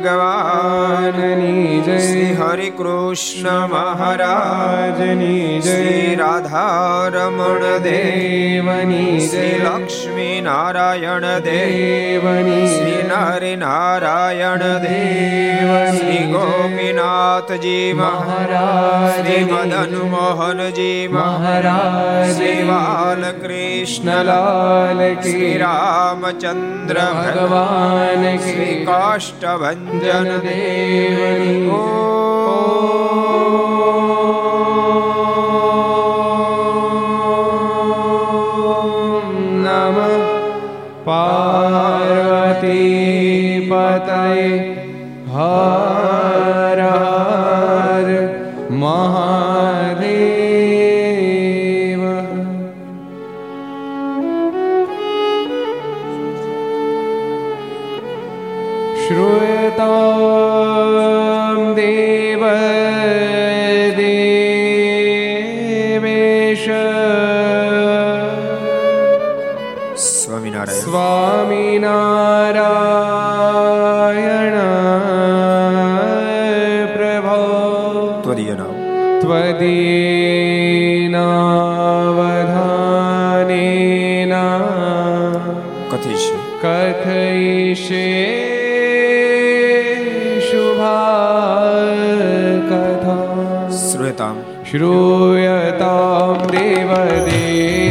ભગવાનની જય શ્રી હરિ કૃષ્ણ મહારાજની જય રાધારમણ દેવની શ્રી લક્ષ્મી નારાયણ દેવની શ્રી નરે નારાયણ દેવ શ્રી ગોપીનાથજી મહારાજ શ્રી મદન મોહનજી મહારાજ શ્રી બાલકૃષ્ણલાલ શ્રી રામચંદ્ર ભગવાન શ્રી કાષ્ટભન દેવ ઓ મહાદેવ ત્વદીનાવધાનેન કથિષ્ય કથયિષ્ये શુભા કથા શ્રૂયતામ શ્રૂયતામ દેવદેવેશ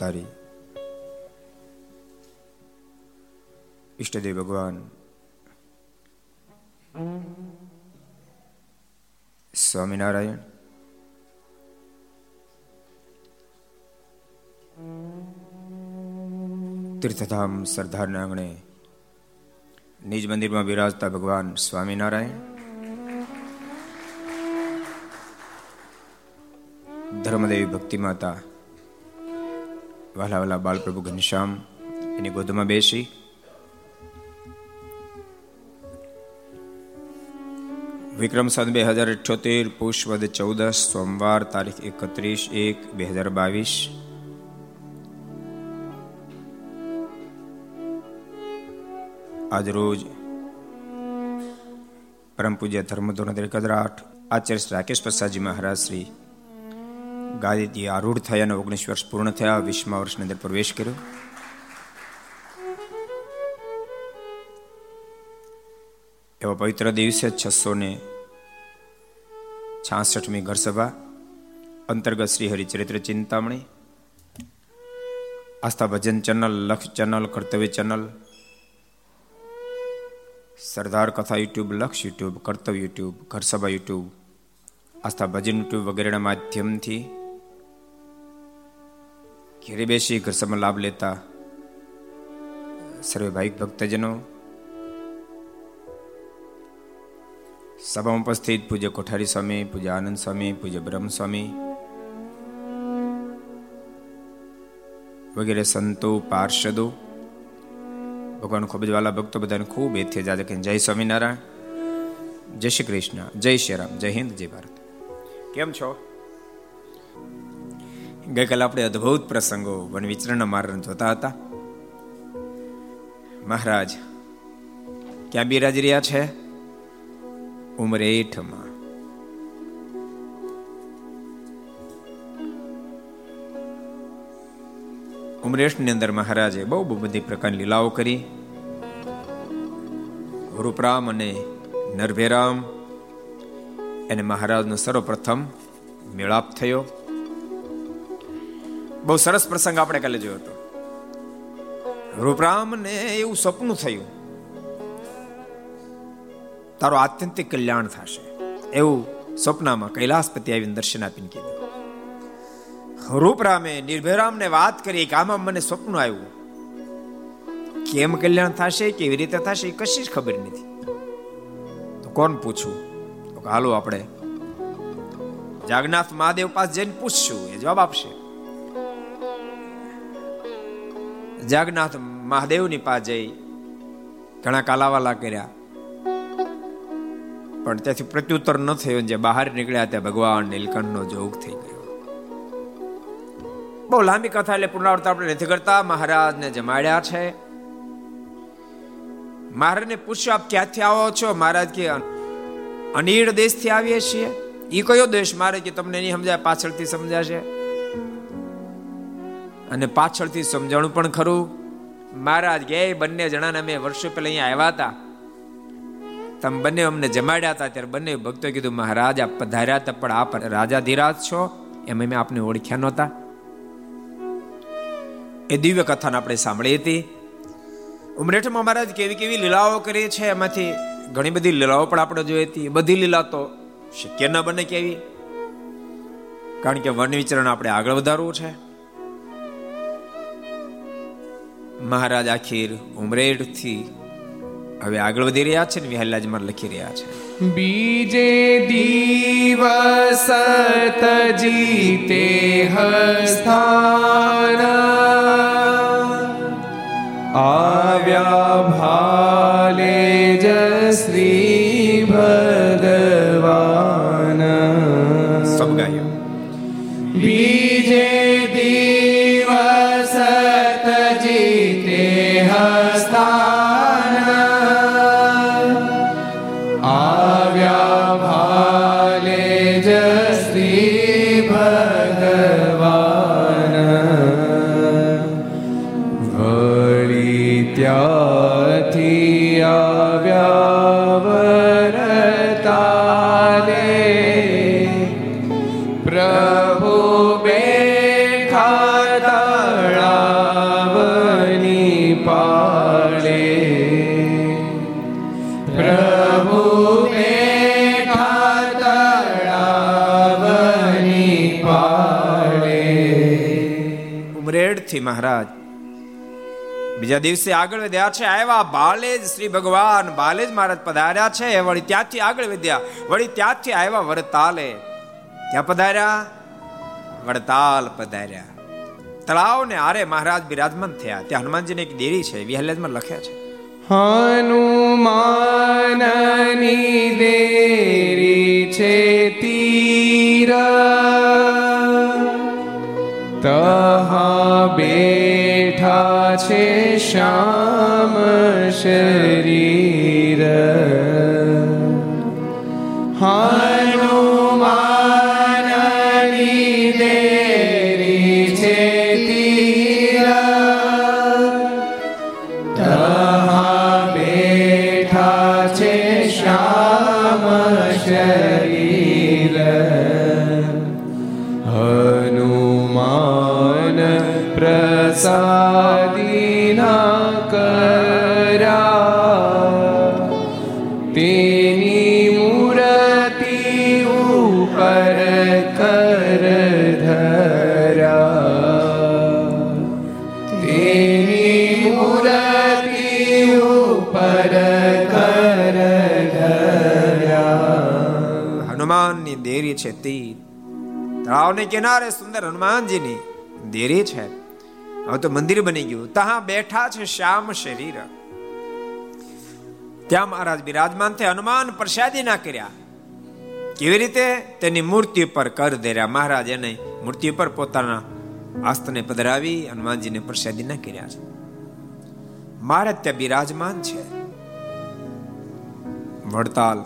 સર્વ અવતારી ઈષ્ટદેવ ભગવાન સ્વામિનારાયણ તીર્થધામ સરદારના આંગણે નિજ મંદિરમાં બિરાજતા ભગવાન સ્વામિનારાયણ ધર્મદેવી ભક્તિ માતા વાલા વાલા બાલપ્રભુ ઘનશ્યામ એની ગોદમાં બેસી વિક્રમ સદ બે હજાર અઠ્યોતેર પુષ્પદ ચૌદસ સોમવાર તારીખ એકત્રીસ એક બે હજાર બાવીસ આજરોજ પરમ પૂજ્ય ધર્મધોરણ એકદરાઠ આચાર્ય રાકેશ પ્રસાદજી મહારાજ શ્રી ગાદીથી આરૂઢ થયા અને ઓગણીસ વર્ષ પૂર્ણ થયા. વીસમા વર્ષની અંદર પ્રવેશ કર્યો. એવા પવિત્ર દિવસે છસો ને છાસઠમી ઘરસભા અંતર્ગત Shri Haricharitra Chintamani, Aastha Bhajan channel Laksh channel, Kartavya channel, Sardar Katha YouTube, Laksh YouTube, Kartavya YouTube, Gharsabha YouTube, Aastha Bhajan YouTube વગેરેના માધ્યમથી ઘેરે બેસી ઘરસભામાં લાભ લેતા, સર્વે ભાઈક ભક્તજનો, સભામાં ઉપસ્થિત પૂજ્ય કોઠારી સ્વામી, પૂજ્ય આનંદ સ્વામી, પૂજ્ય બ્રહ્મ સ્વામી વગેરે સંતો, પાર્ષદો, ભગવાન ખૂબ જ વાલા ભક્તો બધાને ખૂબ એથી જાજે કે જય સ્વામિનારાયણ, જય શ્રી કૃષ્ણ, જય શ્રી રામ, જય હિન્દ, જય ભારત. કેમ છો? ગઈકાલે આપણે અદ્ભુત પ્રસંગો વન વિચરણના માર્ગ જોતા હતા. મહારાજ, ક્યાં બિરાજ રહ્યા છે? ઉમરેઠમાં ઉમરેઠની અંદર મહારાજે બહુ બહુ બધી પ્રકારની લીલાઓ કરી. રૂપરામ અને નરભેરામ. એને મહારાજનો સર્વપ્રથમ મેળાપ થયો. બહુ સરસ પ્રસંગ આપણે કાલે જોયો હતો. રૂપરામને એવું સપનું થયું. તારો આત્યંતિક કલ્યાણ થશે. એવું સપનામાં કૈલાસપતિ આવીને દર્શન આપીને કીધું. રૂપરામે નિર્ભયરામને વાત કરી કે આમાં મને સ્વપ્ન આવ્યું. કેમ કલ્યાણ થશે, કેવી રીતે થશે, એ કશી જ ખબર નથી. તો કોણ પૂછવું તો હાલો, આપણે જાગનાથ મહાદેવ પાસે જઈને પૂછશું. એ જવાબ આપશે. જાગનાથ મહાદેવની પાસે ઘણા કાલાવાલા કર્યા. પણ ત્યાંથી પ્રત્યુત્તર ન થયો. જે બહાર નીકળ્યા ત્યાં ભગવાન નીલકંઠનો જોગ થઈ ગયો. બહુ લાંબી કથા એટલે પુનરાવર્તન આપણે નથી કરતા. મહારાજને જમાડ્યા છે. મહારાજને પૂછ્યું, આપ ક્યાંથી આવો છો? મહારાજ કે અનીડ દેશથી આવીએ છીએ. એ કયો દેશ? મારે કે, તમને નહીં સમજાય, પાછળથી સમજાશે. અને પાછળથી સમજાણું પણ ખરું. મહારાજ કે બંને જણાને અમે વર્ષો પહેલા અહીંયા આવ્યા હતા. તમે બંને અમને જમાડ્યા હતા, ત્યારે બંને ભક્તો કીધું, મહારાજ, આપ પધાર્યા હતા, પણ આપ રાજાધિરાજ છો. એમ અમે આપને ઓળખ્યા નહોતા. એ દિવ્ય કથાને આપણે સાંભળી હતી. ઉમરેઠમાં મહારાજ કેવી કેવી લીલાઓ કરી છે, એમાંથી ઘણી બધી લીલાઓ પણ આપણે જોઈ હતી. બધી લીલા તો શક્ય ન બને કેવી કારણ કે વન વિચરણ આપણે આગળ વધારવું છે. મહારાજ આખીર ઉમરેઠથી હવે આગળ વધી રહ્યા છે ને વિહલ્લાજમાં લખી રહ્યા છે. બીજે દિવસ તજીતે હસ્થાન આવ્યા ભાલે જ શ્રી ભગવાન સબ ગાયો. બીજે ઉમરેડથી મહારાજ. બીજા દિવસે આગળ વધ્યા છે, આવ્યા બાલેજ, શ્રી ભગવાન બાલેજ મહારાજ પધાર્યા છે વળી ત્યાંથી આગળ વધ્યા, વળી ત્યાંથી આવ્યા વરતાલે ત્યાં પધાર્યા? વડતાલ પધાર્યા. તળાવ ને આરે મહારાજ બિરાજમાન થયા. ત્યાં હનુમાનજીની એક દેરી છે, વિહલેજમાં લખ્યા છે. હનુમાનની દેરી છે તીર. છે શ્યામ શરીર દેરી છે તીર તળાવને કિનારે સુંદર હનુમાનજીની દેરી છે. હવે તો મંદિર બની ગયું. ત્યાં બેઠા છે શ્યામ શરીર. ત્યાં મહારાજ બિરાજમાન થયા. હનુમાન પ્રસાદી ના કર્યા. કેવી રીતે? તેની મૂર્તિ પર કર ધર્યા. મહારાજ એને મૂર્તિ પર પોતાના આસ્તને પધરાવી હનુમાનજીને પ્રસાદી ના કર્યા છે. મહારાજ ત્યાં બિરાજમાન છે. વડતાલ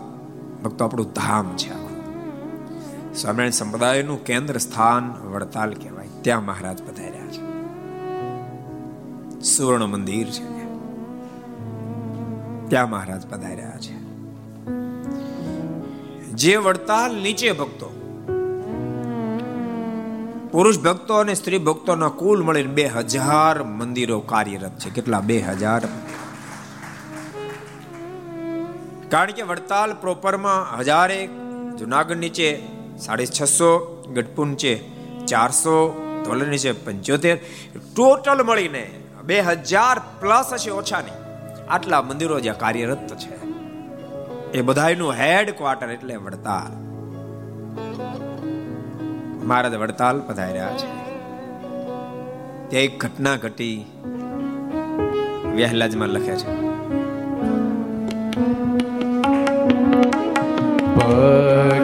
ભક્તો આપણું ધામ છે. સ્વામિનારાયણ સંપ્રદાયનું કેન્દ્ર સ્થાન વડતાલ કહેવાય. ત્યાં મહારાજ પધાર્યા છે. સુવર્ણ મંદિર છે ત્યાં મહારાજ પધાર્યા છે. જે વડતાલ નીચે ભક્તો, પુરુષ ભક્તો અને સ્ત્રી ભક્તોના કુલ મળીને બે હજાર મંદિરો કાર્યરત છે. કેટલા? બે હજાર. કારણ કે વડતાલ પ્રોપરમાં હજારે જુનાગઢ નીચે સાડી છસો ગઢપુન છે ચારસો ધોલની છે પંચોતેર. ટોટલ મળીને બે હજાર પ્લસ હશે ઓછા નહીં આટલા મંદિરો જ્યાં કાર્યરત છે. એ બધાયનું હેડ ક્વાર્ટર એટલે વડતાલ. મહારાજ વડતાલ પધાર્યા છે. તે એક ઘટના ઘટી. વહેલાજમાં લખે છે. પગી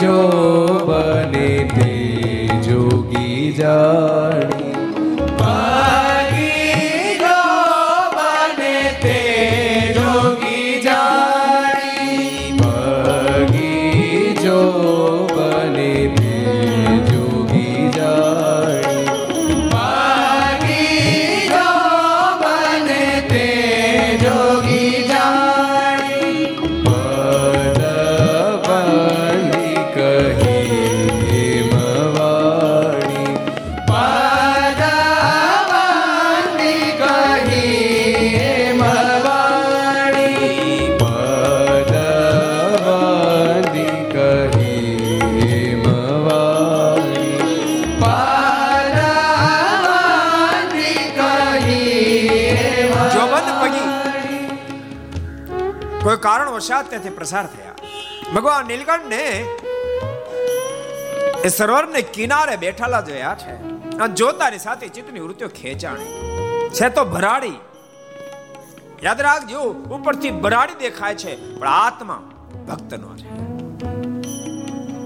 જો બને તે જોગી જાણી. કોઈ કારણ વશાત ત્યાંથી પ્રસાર થયા. ભગવાન નીલકંઠને એ સરોવરને કિનારે બેઠાલા જોયા છે. અને જોતાની સાથે ચિત્તની વૃત્તિઓ ખેંચાણી. છે તો ભરાડી. યાદ રાખજો, ઉપરથી ભરાડી દેખાય છે, પણ આત્મા ભક્તનો છે.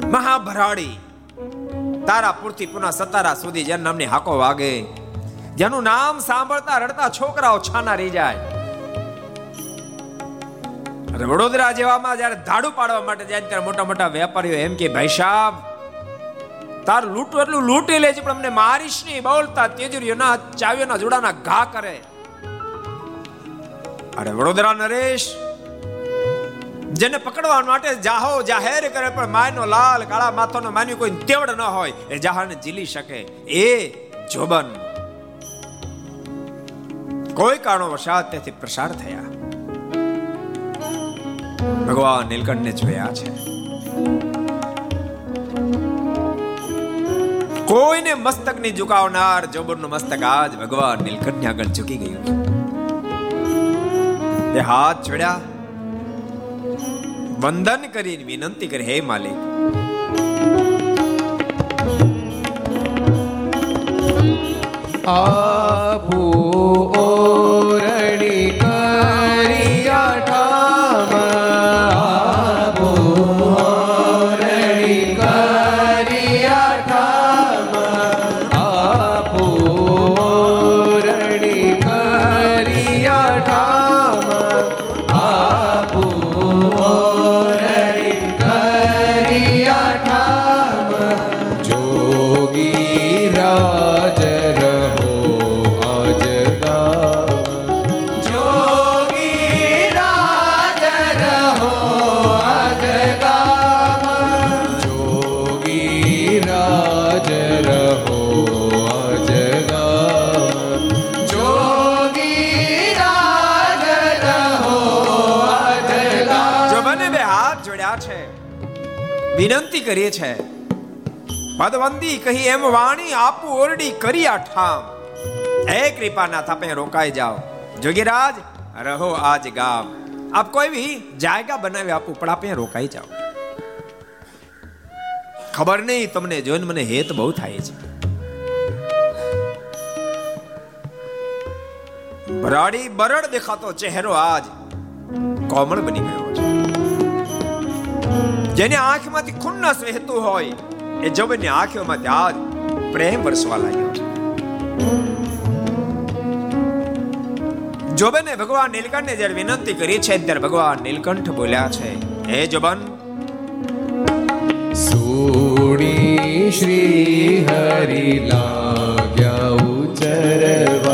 મહાભરાડી. તારાપુરથી પુના સતારા સુધી જેના નામની હાકો વાગે. જેનું નામ સાંભળતા રડતા છોકરાઓ છાના રહી જાય. વડોદરા જેવામાં જ્યારે ધાડું પાડવા માટે જાય ત્યારે મોટા મોટા વેપારીઓ એમ કે, ભાઈ સાહેબ તાર લૂંટું એટલું લૂંટી લે છે, પણ અમને મારીશ નહીં, બોલતા તેજુરીઓના ચાવીઓના જોડાના ઘા કરે. અરે વડોદરા નરેશ, જેને પકડવા માટે જાહો જાહેર કરે, પણ માયનો લાલ, કાળા માથાનો માન્યું કોઈ તેવડ ન હોય, એ જહાને જીલી શકે. એ જોબન. કોઈ કારણો વસાત તેથી પ્રસાર થયા. ભગવાન નીલકંઠને જોયા છે. કોઈને મસ્તકની ઝુકાવનાર જોબરનું મસ્તક આજ ભગવાન નીલકંઠ આગળ ઝુકી ગયું છે. હાથ છોડ્યા વંદન કરીને વિનંતી કરી, હે માલિક. આપુ કરીએ છે. પદવંદી કહી એમ વાણી આપું ઓરડી કરી આ ઠામ. હે કૃપાનાથ આપે રોકાઈ જાઓ. જોગીરાજ, રહો આજ ગામ. આપ કોઈ બી જાયગા બનાવી આપું, પણ આપે રોકાઈ જાઓ. ખબર નહીં તમને જોઈને મને હેત બહુ થાય છે. ભરાડી બરડ દેખાતો ચહેરો આજ કોમળ બની જેની આંખમાંથી ખુન્નસ વહેતું હોય, એ જબની આંખોમાંથી આજ પ્રેમ વરસવા લાગ્યો. જોબને ભગવાન નીલકંઠને જ્યારે વિનંતી કરી છે ત્યારે ભગવાન નીલકંઠ બોલ્યા છે, હે જોબન, સોડી શ્રી હરિ લાગ્યા ઉચરવા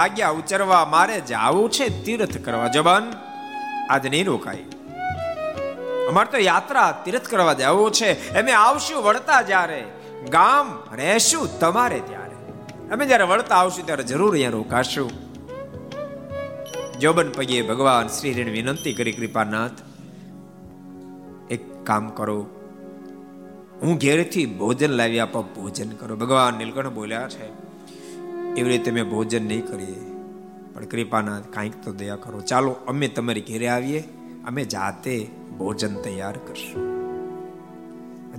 લાગ્યા ઉચરવા મારે જાવું છે તીર્થ કરવા જબાન. આજ નહીં રોકાય. અમારે તો યાત્રા તીર્થ કરવા જવું છે. એમે આવશું વળતા જ્યારે. ગામ રહેશું તમારે ત્યારે. અમે જ્યારે વળતા આવશું ત્યારે જરૂર અહીંયા રોકાશું. જોબન પગે ભગવાન શ્રી વિનંતી કરી, કૃપાનાથ, એક કામ કરો. હું ઘેરથી ભોજન લાવી આપો, ભોજન કરો. ભગવાન નીલકંઠ બોલ્યા છે એવી રીતે અમે ભોજન નહીં કરીએ. પણ કૃપાના કાંઈક તો દયા કરો. ચાલો, અમે તમારી ઘેરે આવીએ. અમે જાતે ભોજન તૈયાર કરશું.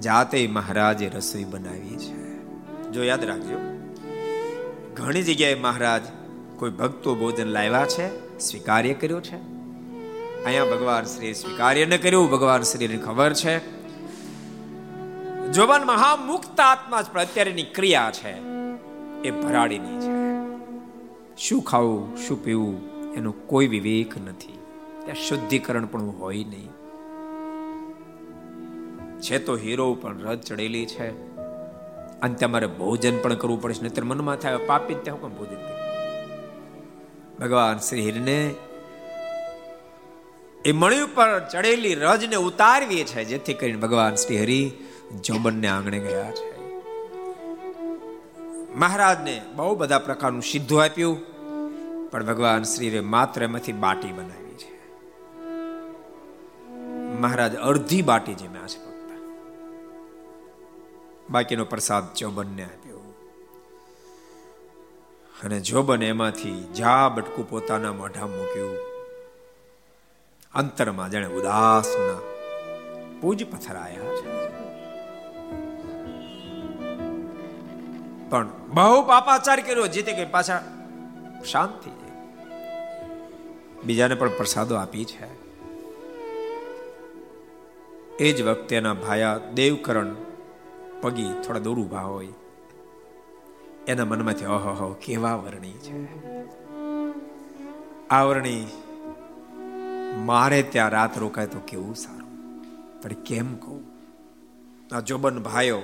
જાતે મહારાજે રસોઈ બનાવી છે. જો યાદ રાખજો, ઘણી જગ્યાએ મહારાજ કોઈ ભક્તો ભોજન લાવ્યા છે, સ્વીકાર્ય કર્યો છે. અહીંયા ભગવાન શ્રી સ્વીકાર્ય ન કર્યું, ભગવાન શ્રીને ખબર છે. જોવાન મહામુક્ત આત્મા જ અત્યારેની ક્રિયા છે. એ ભરાડીની છે. શું ખાવું, શું પીવું, એનો કોઈ વિવેક નથી. ત્યાં શુદ્ધિકરણ પણ હોય નહીં. છે તો હીરો, પણ રજ ચડેલી છે. અને તમારે ભોજન પણ કરવું પડશે, નહીતર મનમાં થાય પાપી ત્યાં કેમ ભોજન ભગવાન શ્રી હીરને એ મણી ઉપર ચડેલી રજને ઉતારવી છે, જેથી કરીને ભગવાન શ્રી હરિ જોબનને આંગણે ગયા છે. મહારાજને બહુ બધા પ્રકારનું સિદ્ધું આપ્યું, પણ ભગવાન શ્રીએ માત્ર એમાંથી બાટી બનાવી છે. મહારાજ અડધી બાટી જેમ્યા છે બાકીનો પ્રસાદ ચોબનને આપ્યો. અને જોબન એમાંથી જા બટકું પોતાના મોઢા મૂક્યું. અંતરમાં જાણે ઉદાસના પૂજ પથરાયા છે. પણ બહુ પાપાચાર કર્યો જીતે કે પાછા શાંત થઈ જાય. બીજાને પણ પ્રસાદો આપી છે. એ જ વખતે એના ભાયા દેવકરણ પગી થોડા દૂર ઊભા હોય. એના મનમાંથી ઓહો, કેવા વર્ણી છે. આ વર્ણી, મારે ત્યાં રાત રોકાય તો કેવું સારું? પણ કેમ કહું? આ જોબન ભાઈઓ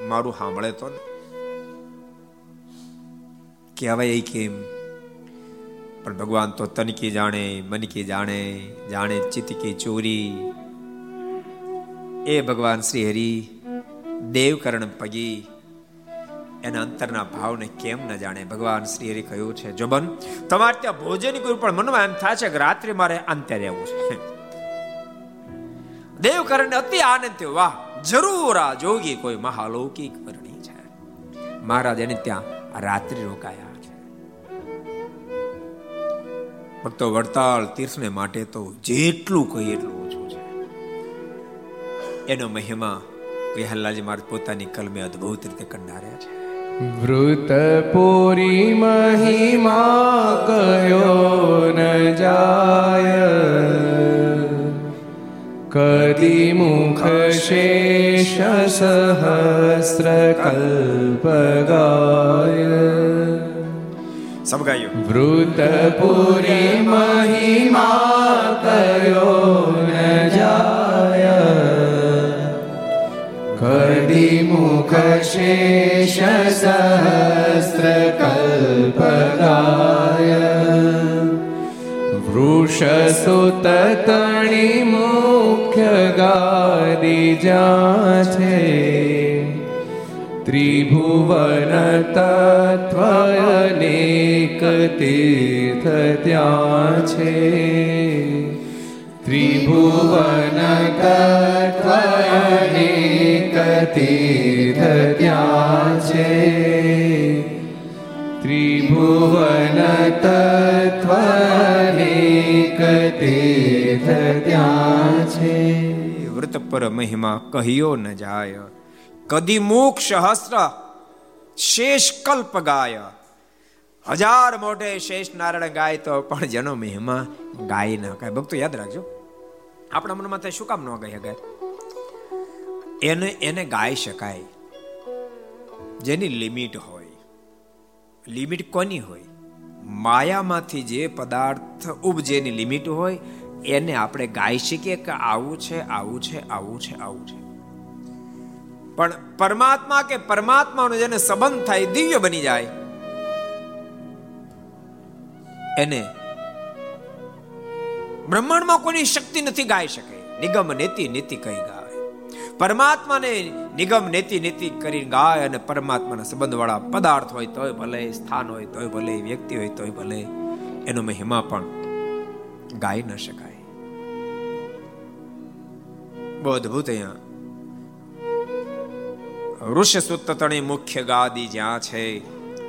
મારું સાંભળે તો ને. કહેવાય કેમ? પણ ભગવાન તો તનકી જાણે મનકી જાણે જાણે ચિતકી ચોરી. એ ભગવાન શ્રી હરિ દેવકરણ પગી. એના અંતરના ભાવને કેમ ન જાણે? ભગવાન શ્રી હરિ કહ્યું છે, જોબન, તમારે ત્યાં ભોજન કર્યું, પણ મનમાં એમ થાય છે કે રાત્રે મારે અંતે રહેવું છે. દેવકરણ અતિ આનંદ થયો વાહ, જરૂર આ જોગી કોઈ મહાલૌકિક વર્ણી છે. મહારાજ એને ત્યાં રાત્રિ રોકાયા. છે ભક્તો વડતાલ તીર્થને માટે તો જેટલું કહીએ એટલું ઓછું છે. એનો મહિમા વિહલ્લાજી મહારાજ પોતાની કલમે અદભુત રીતે કંડાર્યા છે. વૃતપુરી મહિમા કયો ન જાય. કદી મુખ શેષ સહસ્ર કલ્પ ગાય સમગાયું વૃતપુરી મહિમા કયો જ્યાં છે ત્રિભુવન તત્વનેક તીર્થ ત્યાં છે. ત્રિભુવન તત્વનેક તીર્થ ત્યાં છે. ત્રિભુવન તત્વનેક તીર્થ ત્યાં છે. પર મહિમા કહ્યો ન જાય કદી મુખ સહસ્ર શેષ કલ્પ ગાય હજાર મોઢે શેષ નારાયણ ગાય તો પણ જેનો મહિમા ગાય ન ગાય ભક્તો યાદ રાખજો, આપણા મનમાં થાય શું કામ ન ગાય ગાય એને એને ગાઈ શકાય, જેની લિમિટ હોય, લિમિટ કોની હોય? માયામાંથી જે પદાર્થ ઉપજેની લિમિટ હોય એને આપણે ગાઈ શકીએ કે આવું છે આવું છે આવું છે આવું છે. પણ પરમાત્મા કે પરમાત્માનો જેને સંબંધ થાય, દિવ્ય બની જાય. એને બ્રહ્માંડમાં કોઈની શક્તિ નથી ગાઈ શકે. નિગમ નેતિ, નીતિ કઈ ગાય. પરમાત્માને નિગમ, નેતિ, નીતિ કરીને ગાય અને પરમાત્માના સંબંધવાળા પદાર્થ હોય તોય ભલે, સ્થાન હોય તોય ભલે, વ્યક્તિ હોય તોય ભલે, એનો મહિમા પણ ગાઈ ન શકાય. બહુ અદભુત અહીંયા. ઋષ સુતતણી મુખ્ય ગાદી જ્યાં છે,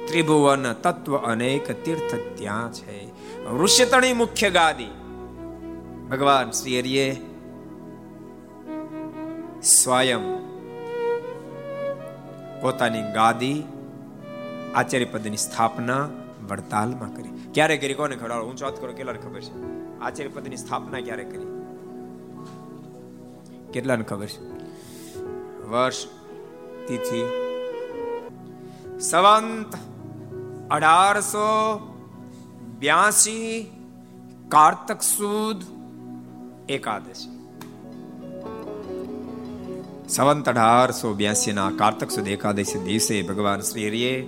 ત્રિભુવન તત્વ અનેક તીર્થ ત્યાં છે. ઋષતણી મુખ્ય ગાદી. ભગવાન શ્રી હરિએ સ્વયં પોતાની ગાદી આચાર્ય પદની સ્થાપના વડતાલમાં કરી. ક્યારે કરી? કોને ખબર ઊંચો હાથ કરો કેટલા ખબર છે? આચાર્ય પદની સ્થાપના ક્યારે કરી? કેટલાને ખબર છે? વર્ષ, તિથિ. સંવંત અઢારસો બ્યાસી કાર્તક સુદ એકાદશી. સંવંત અઢારસો બ્યાસી ના કાર્તક સુદ એકાદશી દિવસે ભગવાન શ્રી હરિએ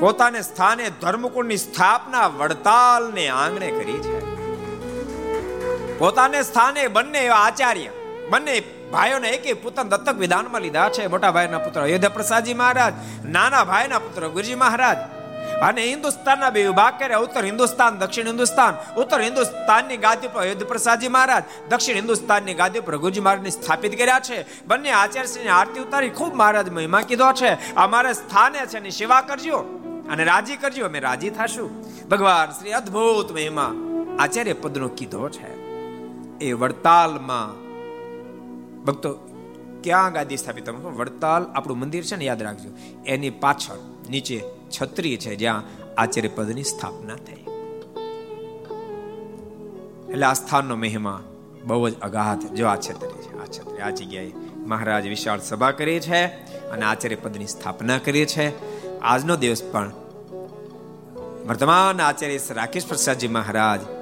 પોતાને સ્થાને ધર્મકુંડની સ્થાપના વડતાલને આંગણે કરી છે. પોતાને સ્થાને બંને એવા આચાર્ય બંને ભાઈઓને એક પુત્ર દત્તક વિધાનમાં લીધા છે. મોટા ભાઈના પુત્ર અયોધ્યા પ્રસાદજી મહારાજ, નાના ભાઈના પુત્ર ગુરુજી મહારાજ અને હિન્દુસ્તાનના બે વિભાગ કર્યા. ઉત્તર હિન્દુસ્તાન, દક્ષિણ હિન્દુસ્તાન. ઉત્તર હિન્દુસ્તાનની ગાદી પર અયોધ્યા પ્રસાદજી મહારાજ, દક્ષિણ હિન્દુસ્તાનની ગાદી પર ગુરુજી મહારાજને સ્થાપિત કર્યા છે. બંને આચાર્યશ્રીની આરતી ઉતારી ખૂબ મહારાજ મહિમા કીધો છે. અમારા સ્થાને છે એની સેવા કરજો અને રાજી કરજો, અમે રાજી થશું. ભગવાન શ્રી અદ્ભુત મહિમા આચાર્ય પદનો કીધો છે. એ વડતાલમાં ભક્તો, ક્યાં ગાદી સ્થાપિત વડતાલ આપણું મંદિર છે ને, યાદ રાખજો. એની પાછળ, નીચે છત્રી છે, જ્યાં આચાર્ય પદની સ્થાપના થઈ. એટલે આ સ્થાનનો મહિમા બહુ જ અગાધ જો આ છત્રી છે. આ છત્રી આ જગ્યાએ મહારાજ વિશાળ સભા કરી છે અને આચાર્ય પદની સ્થાપના કરી છે. આજનો દિવસ પણ વર્તમાન આચાર્ય રાકેશ પ્રસાદજી મહારાજ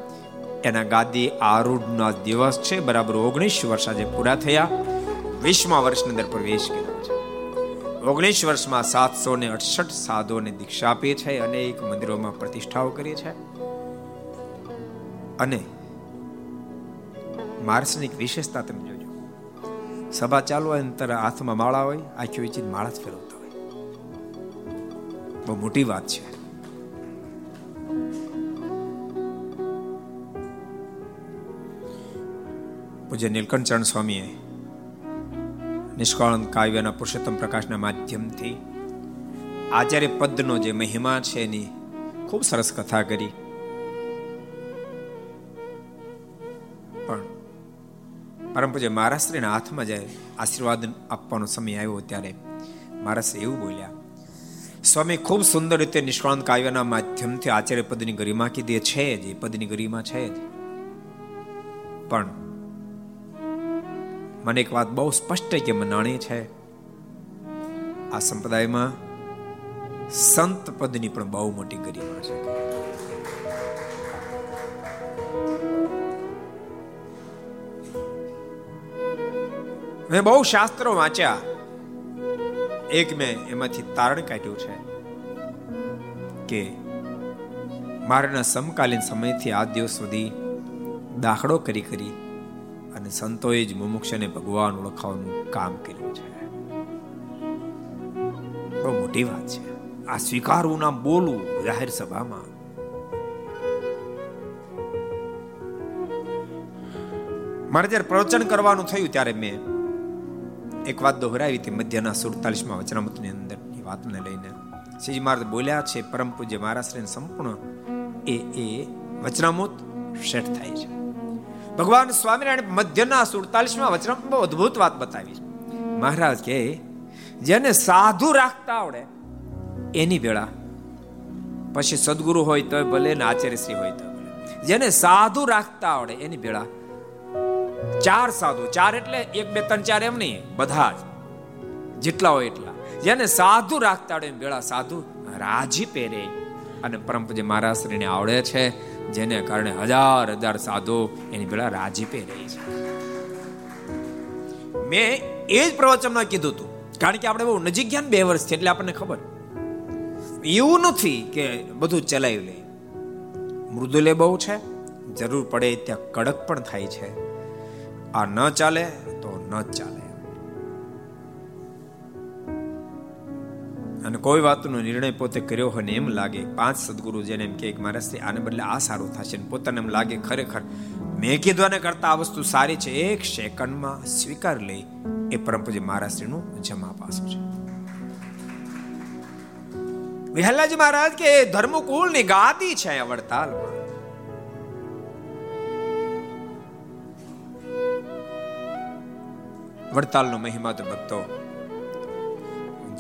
એના ગાદી આરૂઢનો દિવસ છે. બરાબર ઓગણીસ વર્ષ આજે પૂરા થયા. વીસમા વર્ષની અંદર પ્રવેશ કર્યો છે. ઓગણીસ વર્ષમાં સાતસો ને અડસઠ સાધુઓને દીક્ષા આપી છે અનેક મંદિરોમાં પ્રતિષ્ઠાઓ કરી છે. અને માર્સની વિશેષતા તમે જોજો. સભા ચાલુ હોય, અંતર હાથમાં માળા હોય, આખી વિચિત માળા જ ફેરવતા હોય. બહુ મોટી વાત છે. પૂજ્ય નીલકંઠચરણ સ્વામીએ નિષ્કાળંત કાવ્યના પુરુષોત્તમ પ્રકાશના માધ્યમથી આચાર્ય પદનો જે મહિમા છે એની ખૂબ સરસ કથા કરી. પણ પરમ પૂજ્ય મહારાષ્ટ્રીના હાથમાં જાય આશીર્વાદ આપવાનો સમય આવ્યો ત્યારે મહારાષ્ટ્ર એવું બોલ્યા, સ્વામી, ખૂબ સુંદર રીતે નિષ્કાળંત કાવ્યના માધ્યમથી આચાર્ય પદની ગરિમા કીધી છે જ, એ પદની ગરિમા છે જ. પણ મને એક વાત બહુ સ્પષ્ટ કે મનાણી છે. આ સંપ્રદાયમાં સંત પદની પણ બહુ મોટી ગરિમા છે. મેં બહુ શાસ્ત્રો વાંચ્યા. એક મેં એમાંથી તારણ કાઢ્યું છે કે મારાના સમકાલીન સમયથી આ દિવસ સુધી દાખલો કરી કરી અને સંતોએ જ મુમુક્ષને ભગવાન ઓળખવાનું કામ કર્યું છે. બહુ મોટી વાત છે. આ સ્વીકારવું ના બોલવું જાહેર સભામાં. મારે જ્યારે પ્રવચન કરવાનું થયું ત્યારે મેં એક વાત દોહરાવી હતી મધ્યના સુડતાલીસમાં વચનામૃતની અંદર એ વાતને લઈને. શ્રીજી મહારાજ બોલ્યા છે, પરમ પૂજ્ય મહારાષ્ટ્ર સંપૂર્ણ એ એ વચનામૃત શેઠ થાય છે. ભગવાન સ્વામિનારાયણ મધ્યના સુડતાલીસમાં વચન બહુ અદભુત વાત બતાવી મહારાજ કે, જેને સાધુ રાખતા આવડે, એની વેળા. પછી સદગુરુ હોય તો ભલે ને આચાર્યશ્રી હોય તો જેને સાધુ રાખતા આવડે, એની ભેળા ચાર સાધુ, ચાર એટલે એક, બે, ત્રણ, ચાર એમ નહીં, બધા જ. જેટલા હોય એટલા. જેને સાધુ રાખતા આવડે એમ ભેળા સાધુ રાજી પહેરે. અને પરમ પૂજ્ય શ્રીને આવડે છે. જેને કારણે હજાર હજાર સાધુ એની ભેળા રાજીપે રહી છે. મેં એ જ પ્રવચનમાં કીધું હતું. કારણ કે આપણે બહુ નજીક ગયા ને બે વર્ષ એટલે આપણને ખબર. એવું નથી કે બધું ચલાવી લે. મૃદુલે બહુ છે, જરૂર પડે ત્યાં કડક પણ થાય છે. આ ન ચાલે તો ન ચાલે. અને કોઈ વાતનો નિર્ણય પોતે કર્યો હોય ને એમ લાગે. પાંચ સદગુરુ જેને એમ કે મારે આને બદલે આ સારું થશે. ને પોતાને એમ લાગે, ખરેખર મેં કીધું કરતા આ વસ્તુ સારી છે. એક સેકન્ડમાં સ્વીકાર લઈ એ પરમ પૂજ્ય મહારાષ્ટ્રીનું જમા પાસું છે. વિહલ્લાજી મહારાજ કે ધર્મકુળની ગાદી છે વડતાલમાં વડતાલનો મહિમા તો ભક્તો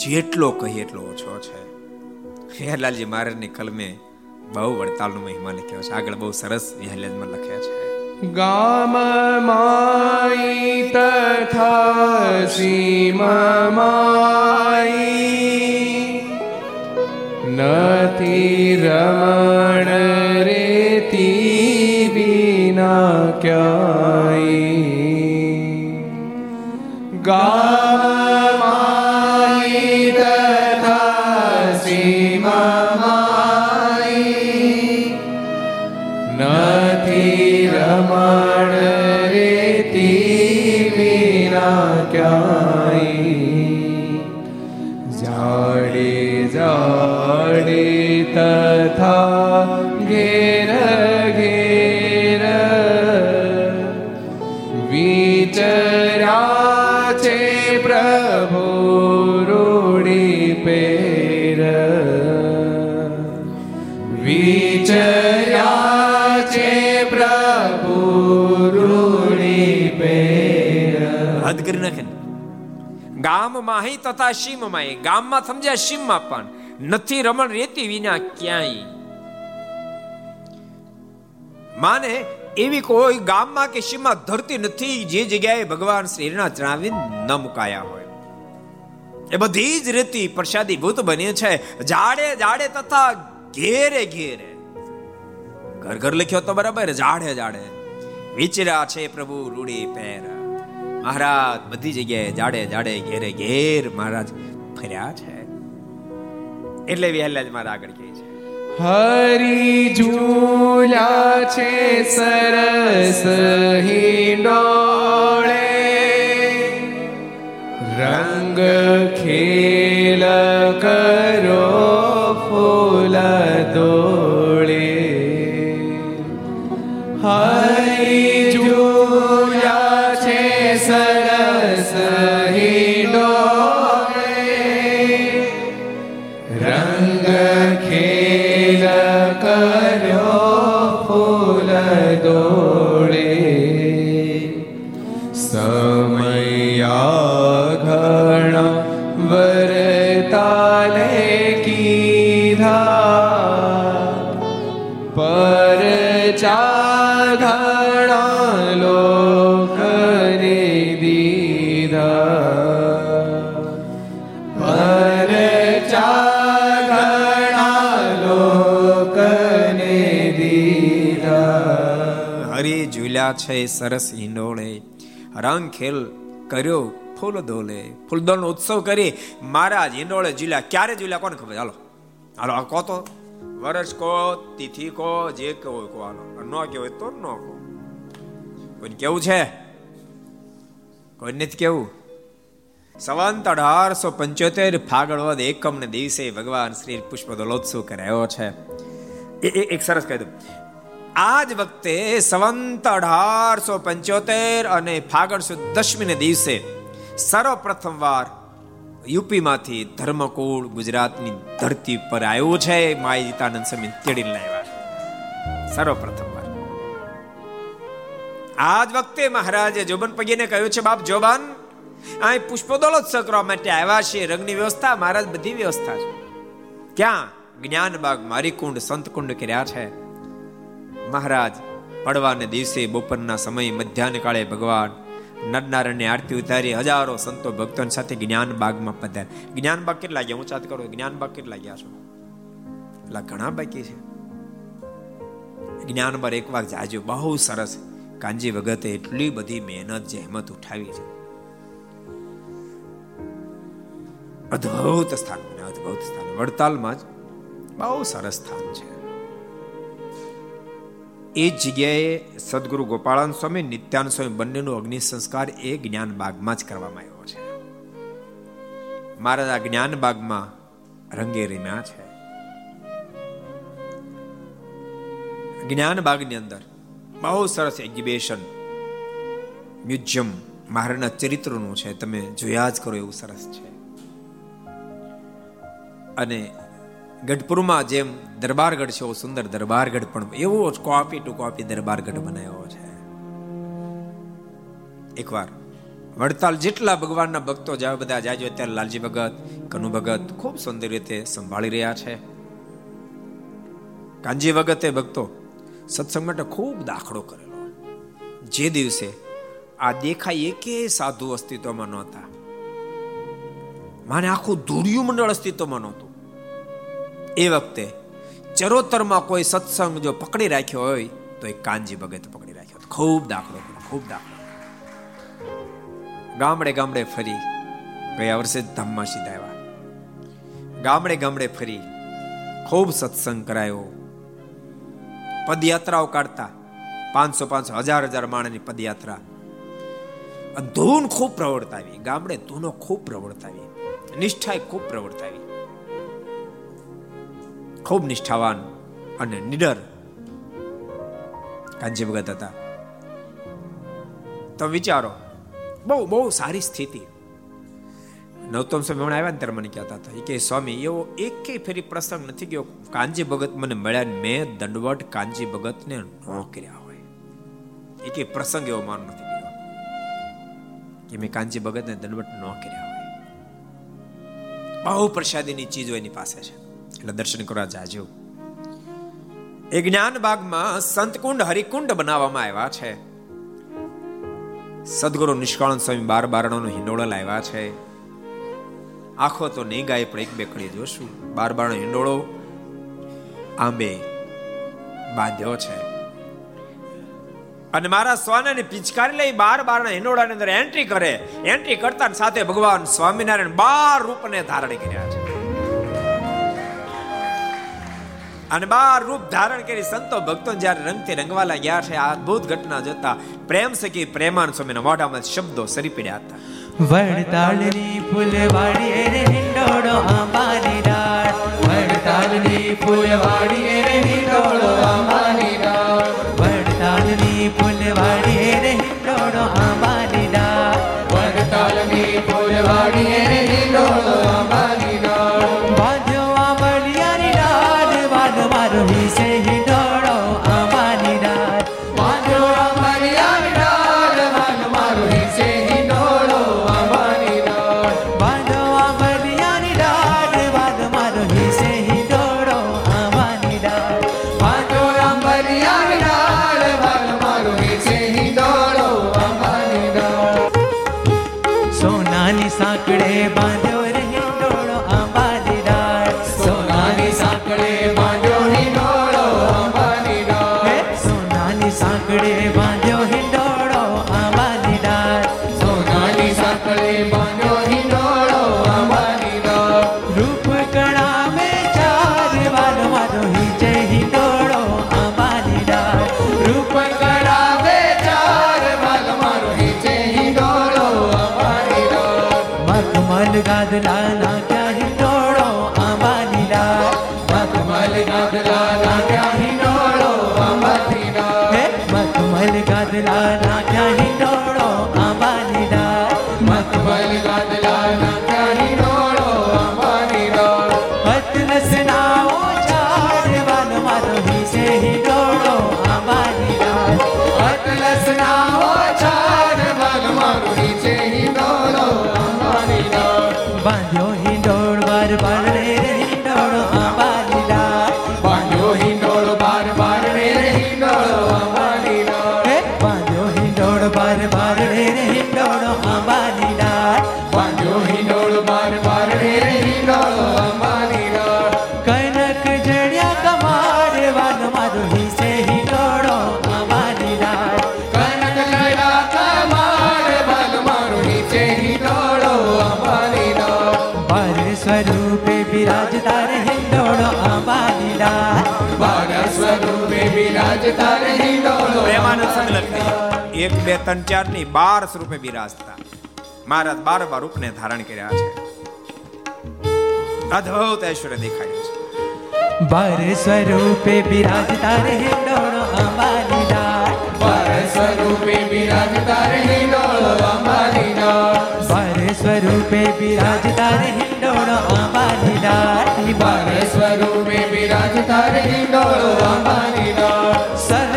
જેટલો કહીએ એટલો ઓછો છે. હેરલાલજી મહારાજની કલમે બહુ વડતાલનો મહિમા લખ્યો છે. આગળ બહુ સરસ વિહલ્યાજમાં લખ્યા છે. ગામ માઈ તથા સીમા માઈ નથી રમણ રેતી વિના ક્યાય. ગામાઈ ગામ માહી તથા શીમ માહી ગામમાં સમજ્યા શીમમાં પણ નથી રમણ રેતી વિના ક્યાંય. માને એવી કોઈ ગામમાં કે શીમમાં ધરતી નથી, જે જગ્યાએ ભગવાન શ્રીના જણાવી ન મુકાયા હોય. એ બધી જ રેતી પ્રસાદી ભૂત બની છે. જાડે જાડે તથા ઘેરે ઘેરે. ઘર ઘર લખ્યો તો બરાબર જાડે જાડે વિચરા છે પ્રભુ રૂડી પેરા મહારાજ, બધી જગ્યાએ જાડે જાડે, ઘેરે ઘેર મહારાજ ફર્યા છે. એટલે વહેલા જ મારા આગળ કહે છે. હરી ઝૂલા છે સરસ હિંડોળે. રંગ ખેલ કરો ફૂલ દોળે હરી છે સરસ હિંડોળે. રંગ ખેલ કર્યો, ફૂલ દોલે ફૂલદોલનો ઉત્સવ કરી મહારાજ હિંડોળે ઝૂલ્યા. ક્યારે ઝૂલ્યા કોને ખબર? હાલો. હાલો, આ કહો તો. વર્ષ કહો, તિથિ કહો, જે કહો કહો. હાલો. ન કહેવાય તો ન કહો. કોઈને કેવું છે? કોઈ નથી કેવું? સંવંત અઢારસો પંચોતેર ફાગણ વદ એકમ ને દિવસે ભગવાન શ્રી પુષ્પ દોલોત્સવ કરાયો છે. એ- એક સરસ કહી દઉં. આ જ વખતે સંવંત અઢારસો પંચોતેર અને ફાગણ સુદ દશમીને દિવસે સર્વપ્રથમ વાર યુપીમાંથી ધર્મકુળ ગુજરાતની ધરતી પર આવ્યું છે. માય જીતાનંદ સ્વામી તેડીને લાવ્યા છે. સર્વપ્રથમ વાર. આ જ વખતે મહારાજે જોબન પગીને કહ્યું છે, બાપ જોબન, અહીં પુષ્પોદોલોત્સવ કરવા માટે આવ્યા છે રંગની વ્યવસ્થા, મહારાજ બધી વ્યવસ્થા છે. ક્યાં જ્ઞાનબાગ મારી કુંડ સંત કુંડ કર્યા છે? મહારાજ, પડવાને દિવસે બપોરના સમયે મધ્યાહન કાળે ભગવાન નરનારાયણની આરતી ઉતારી હજારો સંતો ભક્તો સાથે જ્ઞાન બાગમાં પધાર્યા જ્ઞાન બાગ કેટલા ગયા? ઊંચાત કરો, જ્ઞાન બાગ કેટલા ગયા છો? એટલા ઘણા બાકી છે. જ્ઞાન બાર એક વાર જાજો. બહુ સરસ. કાંજી વગતે એટલી બધી મહેનત જહેમત ઉઠાવી છે. અદ્ભુત સ્થાન અદ્ભુત સ્થાન. વડતાલમાં જ બહુ સરસ સ્થાન છે. એ જગ્યાએ સદગુરુ ગોપાળાન સ્વામી, નિત્યાન સ્વામી બંનેનો અગ્નિ સંસ્કાર એ જ્ઞાન બાગમાં જ કરવામાં આવ્યો છે. મારા આ જ્ઞાન બાગમાં રંગે રમ્યા છે. જ્ઞાન બાગની અંદર બહુ સરસ એક્ઝિબિશન મ્યુઝિયમ મહારાજના ચરિત્રનું છે. તમે જોયા જ કરો, એવું સરસ છે. અને ગઢપુરમાં જેમ દરબારગઢ છે, એવો સુંદર દરબારગઢ પણ એવો જ કોપી ટુ કોપી દરબારગઢ બનાવ્યો છે. એકવાર વડતાલ જેટલા ભગવાનના ભક્તો જાવ બધા જાજો, અત્યારે લાલજી ભગત, કનુ ભગત ખૂબ સુંદર રીતે સંભાળી રહ્યા છે. કાંજી ભગતે ભક્તો સત્સંગ માટે ખૂબ દાખલો કરેલો. જે દિવસે આ દેખાય એકે સાધુ અસ્તિત્વમાં નહોતા. માને આખું ધૂળિયું મંડળ અસ્તિત્વમાં નહોતું. એ વખતે ચરોતરમાં કોઈ સત્સંગ જો પકડી રાખ્યો હોય, તો એ કાનજી ભગત પકડી રાખ્યો ખૂબ દાખલો ખૂબ દાખલો ગામડે ગામડે ફરી ગયા વર્ષે ધામમાં સીધા આવ્યા. ગામડે ગામડે ફરી ખૂબ સત્સંગ કરાયો. પદયાત્રાઓ કાઢતા, પાંચસો પાંચસો હજાર હજાર માણસની પદયાત્રા. ધૂન ખૂબ પ્રવર્તાવી, ગામડે ધૂનો ખૂબ પ્રવર્તાવી, નિષ્ઠાએ ખૂબ પ્રવર્તાવી. ખૂબ નિષ્ઠાવાન અને નિડર કાંજી ભગત હતા. તો વિચારો, બહુ બહુ સારી સ્થિતિ. નવતમ સ્વામી હમણાં આવ્યા ને ત્યારે મને કહેતા હતા કે સ્વામી, એવો એકેય ફેરી પ્રસંગ નથી ગયો. કાંજી ભગત મને મળ્યા ને મેં દંડવટ કાંજી ભગતને ન કર્યા હોય. એકે પ્રસંગ એવો માન નથી ગયો કે મેં કાંજી ભગતને દંડવટ ન કર્યા હોય. બહુ પ્રસાદીની ચીજો એની પાસે છે. એટલે દર્શન કરવા જાજો. એ જ્ઞાન બાગમાં સંતકુંડ હરિકુંડ બનાવવામાં આવ્યા છે. સદગુરુ નિષ્કાળન સ્વામી બાર બારણાનો હિંડોળો લાવ્યા છે. આખો તો નહીં ગાય પણ એક બે બેકડી જોશું. બાર બારણો હિંડોળો આંબે બાંધ્યો છે. અને મારા સ્વાનાની પિચકારી લઈ બાર બારના હિંડોળાની અંદર એન્ટ્રી કરે. એન્ટ્રી કરતા સાથે ભગવાન સ્વામિનારાયણ બાર રૂપને ધારણ કર્યા છે. અને બાર રૂપ ધારણ કરી સંતો ભક્તો જ્યારે રંગથી રંગવાલા ગયા છે, આ અદ્ભુત ઘટના જોતા પ્રેમ સખી પ્રેમાન સ્વામીના મોઢામાં શબ્દો સરી પડ્યા હતા. વડતાલની ફૂલવાડીએ રે હિંડોળો અંબાની ડાળ. વડતાલની ફૂલવાડીએ રે હિંડોળો અંબાની ડાળ. વડતાલની ફૂલવાડીએ રે હિંડોળો અંબાની ડાળ. વડતાલની ફૂલવાડીએ याद लाना એક બે ત્રણ ચારની બાર સ્વરૂપે બિરાજતા. મહારાજ બાર બાર રૂપને ધારણ કર્યા છે. અદ્ભુત ઐશ્વર્ય દેખાય છે. બાર સ્વરૂપે બિરાજતા રહે ડોળો અંબાની ડાળ. બાર સ્વરૂપે બિરાજતા રહે ડોળો અંબાની ડાળ. બાર સ્વરૂપે બિરાજતા રહે ડોળો અંબાની ડાળ. બાર સ્વરૂપે બિરાજતા રહે ડોળો અંબાની ડાળ.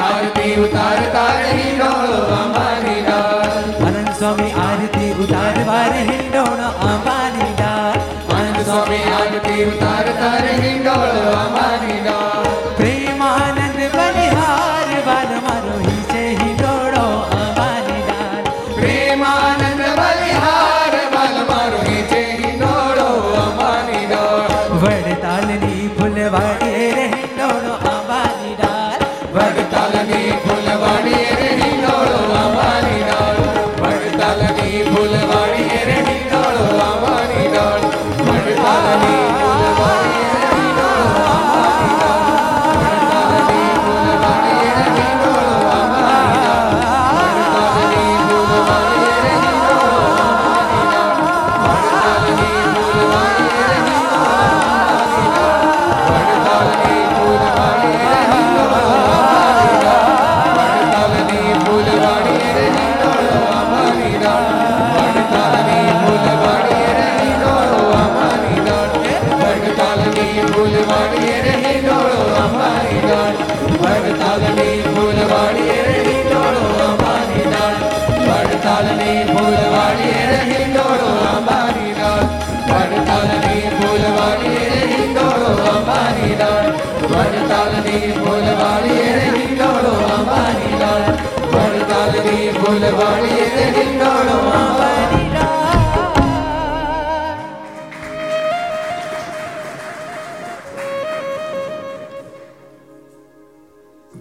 આરતી ઉતારતા રહી રો અંબાની અનંત સ્વામી આરતી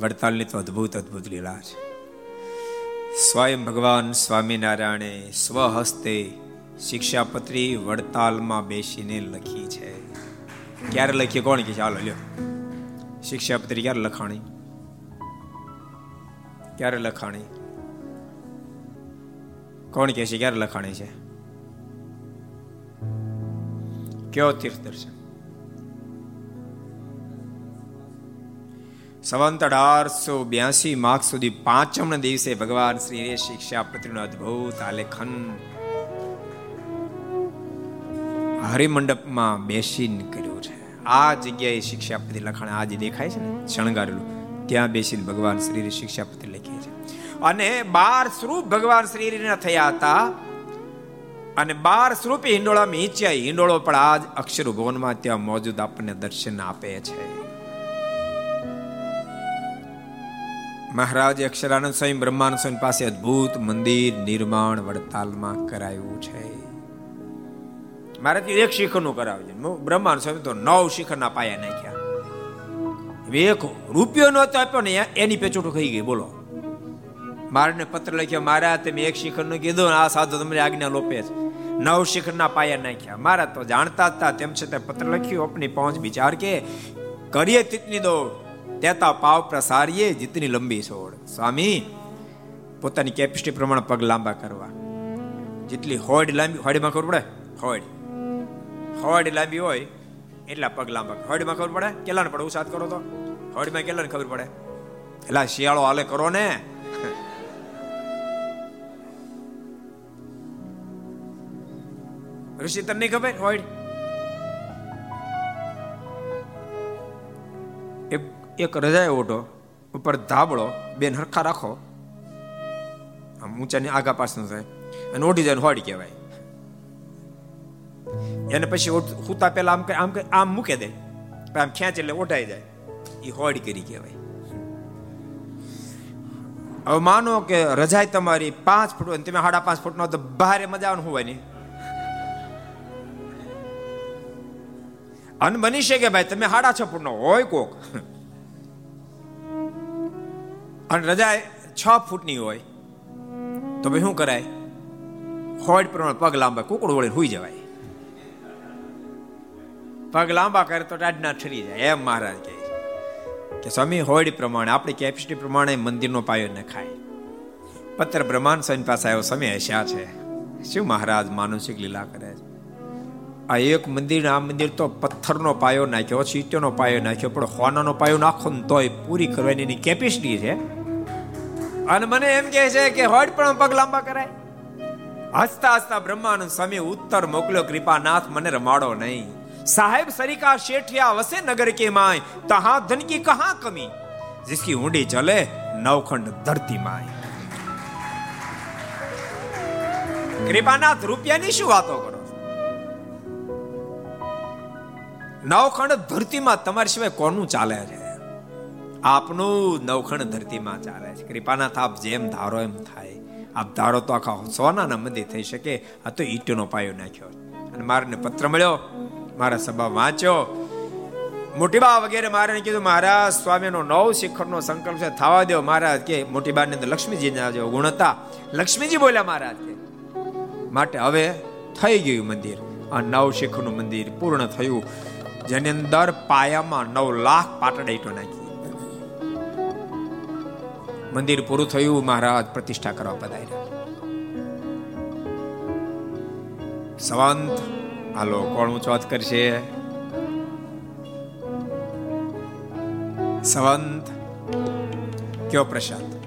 વડતાલની તો અદ્ભુત અદ્ભુત લીલા છે. સ્વયં ભગવાન સ્વામિનારાયણે સ્વહસ્તે શિક્ષાપત્રી વડતાલમાં બેસીને લખી છે. ક્યારે લખી કોણ કે ચાલો લ્યો. શિક્ષાપત્રી ક્યારે લખાણી? ક્યારે લખાણી? કોણ કે છે? ક્યારે લખાણી છે? કયો તીર્થ દર્શન સંવંત અઢારસો બ્યાસી માર્ક સુધી પાંચમ દિવસે ભગવાન શ્રી શિક્ષાપત્રીનું અદભુત આલેખન હરિમંડપમાં બેસીને કર્યું છે આ જગ્યાએ શિક્ષાપતિ લખાણ આજે દેખાય છે ને શણગારેલું ત્યાં બેસીને ભગવાન શ્રી શિક્ષાપતિ લખી છે અને બાર સ્વરૂપ ભગવાન શ્રી થયા હતા અને બાર સ્વરૂપે હિંડોળામાં હિંચ્યા હિંડોળો પણ આજ અક્ષર ભવનમાં ત્યાં મોજૂદ આપણને દર્શન આપે છે મહારાજ અક્ષરાનંદ સ્વામી બ્રહ્માનંદ સ્વામી પાસે અદ્ભુત મંદિર નિર્માણ વડતાલમાં કરાયું છે. મારે એક શિખરનું કરાવજે. બ્રહ્માનંદ સ્વામી તો નવ શિખરના પાયા નાખ્યા. એક રૂપિયો નહોતો આપ્યો ને એની પેચોટું ખાઈ ગઈ. બોલો. મારને પત્ર લખ્યો, મારા તમે એક શિખરનું કીધું આ સાધુ તમને આજ્ઞા લોપે છે. નવ શિખરના પાયા નાખ્યા. મારા તો જાણતા હતા તેમ છતાં પત્ર લખ્યું આપની પહોંચ વિચાર કે, કરીએ તીતની દોડ. તેતા પાવ પ્રસારીએ જીતની લંબી છોડ. સ્વામી, પોતાની કેપેસિટી પ્રમાણે પગ લાંબા કરવા. જેટલી હોડ લાંબી, હોડીમાં ખબર પડે? હોડ. હોડ લાંબી હોય, એટલા પગ લાંબા. હોડીમાં ખબર પડે? કેટલાને પડે ઉસાદ કરો તો. હોડીમાં કેટલાને ખબર પડે? એટલે શિયાળો હાલે કરો ને. ઋષિ, તને ખબર? હોડ. એક રજાય ઓઢો, ઉપર ધાબળો, બેન હરખા રાખો. આમ ઊંચાની આગા પાસનું થાય. અને ઓઢી જાય હોડી કહેવાય. એને પછી હુતા પેલા આમ આમ આમ મૂકે દે. આમ ખેંચ એટલે ઓઢાઈ જાય. એ હોડી કરી કહેવાય. હવે માનો કે રજાય તમારી પાંચ ફૂટ હોય તમે સાડા પાંચ ફૂટ નો તો ભારે મજા આવવાનું હોય નહીં અન બની શકે ભાઈ તમે સાડા છ ફૂટ નો હોય કોક. અને રજા છ ફૂટની હોય, તો ભાઈ શું કરાય? હોડ પ્રમાણે પગ લાંબા, કુકડું વળીને હુઈ જવાય. પગ લાંબા કરે તો ટાઢના ઠરી જાય, એમ મહારાજ કહે કે સ્વામી, હોડ પ્રમાણે, આપણી કેપેસિટી પ્રમાણે મંદિરનો પાયો ન ખાય. પત્ર બ્રહ્માંડ સ્વામી પાસે આવ્યો સમય હસ્યા છે? શું મહારાજ માનસિક લીલા કરે છે? આ એક મંદિર, આ મંદિર તો પથ્થરનો પાયો નાખ્યો ચીટોનો પાયો નાખ્યો, પણ હોનાનો પાયો નાખો ને તોય પૂરી કરવાની એની કેપેસિટી છે. અને મને એમ કહે છે કે હોટ પણ પગ લાંબા કરાય. હસતા હસતા બ્રહ્માનંદ સ્વામી ઉત્તર મોકલ્યો, કૃપાનાથ, મને રમાડો નહીં. સાહેબ સરિકા શેઠિયા વસે નગર કે માય? તહા ધન કી કહા કમી? જિસકી ઊંડી ચલે નવખંડ ધરતી માય. કૃપાનાથ, રૂપિયાની શું વાતો કરો નવખંડ ધરતીમાં તમારી સિવાય કોનું ચાલે છે? આપનું નવખણ ધરતીમાં ચાલે છે. કૃપાના થાપ જેમ ધારો એમ થાય. આપ ધારો તો આખા સોનાના મંદિર થઈ શકે. આ તો ઈટનો પાયો નાખ્યો. અને મારને પત્ર મળ્યો, મારા સભા વાંચ્યો. મોટીબા વગેરે મારે કીધું મારા સ્વામીનો નવ શિખરનો સંકલ્પ છે, થવા દો મહારાજ કે, મોટી બાની અંદર લક્ષ્મીજીના જો ગુણ હતા. લક્ષ્મીજી બોલ્યા મહારાજ કે, માટે હવે થઈ ગયું મંદિર. આ નવ શિખરનું મંદિર પૂર્ણ થયું. જેની અંદર પાયામાં નવ લાખ પાટડા ઈટો નાખી. મંદિર પૂરું થયું, મહારાજ પ્રતિષ્ઠા કરવા પધાર્યા. સંવંત હાલો કોણ ઊંચો કરશે? સંવંત, કયો પ્રસાદ?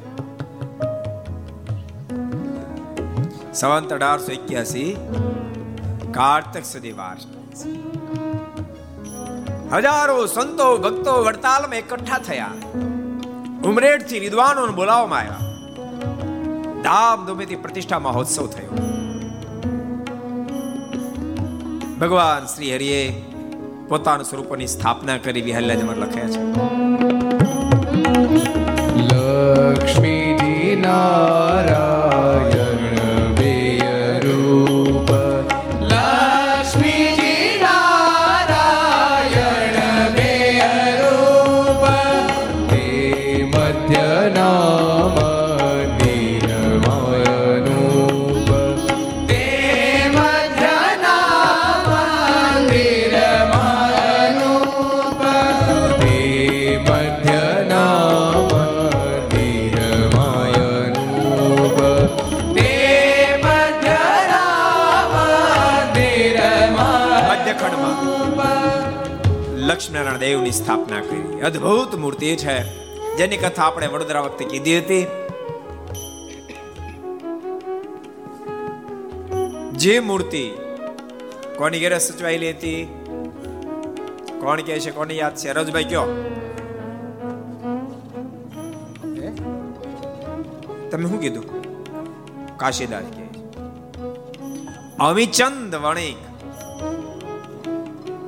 સંવંત અઢારસો એક્યાસી, કાર્તક સુધી વાર હજારો સંતો, ભક્તો વડતાલમાં એકઠા થયા. ઉમરેડથી વિદ્વાનોને બોલાવવામાં આવ્યા ધામધૂમેથી પ્રતિષ્ઠા મહોત્સવ થયો. ભગવાન શ્રી હરિએ પોતાના સ્વરૂપોની સ્થાપના કરી વિહલ્યાજમાં લખ્યા છે. લક્ષ્મીજી લક્ષ્મીનારાયણ દેવની સ્થાપના કરી. અદ્ભુત મૂર્તિ છે. જેની કથા આપણે વડોદરા વખતે કીધી હતી. જે મૂર્તિ કોની ઘેરે સચવાયેલી હતી? કોણ કે છે? કોની યાદ છે? રજભાઈ કયો તમે શું કીધું? કાશીદાસ કે અમિચંદ વણિક.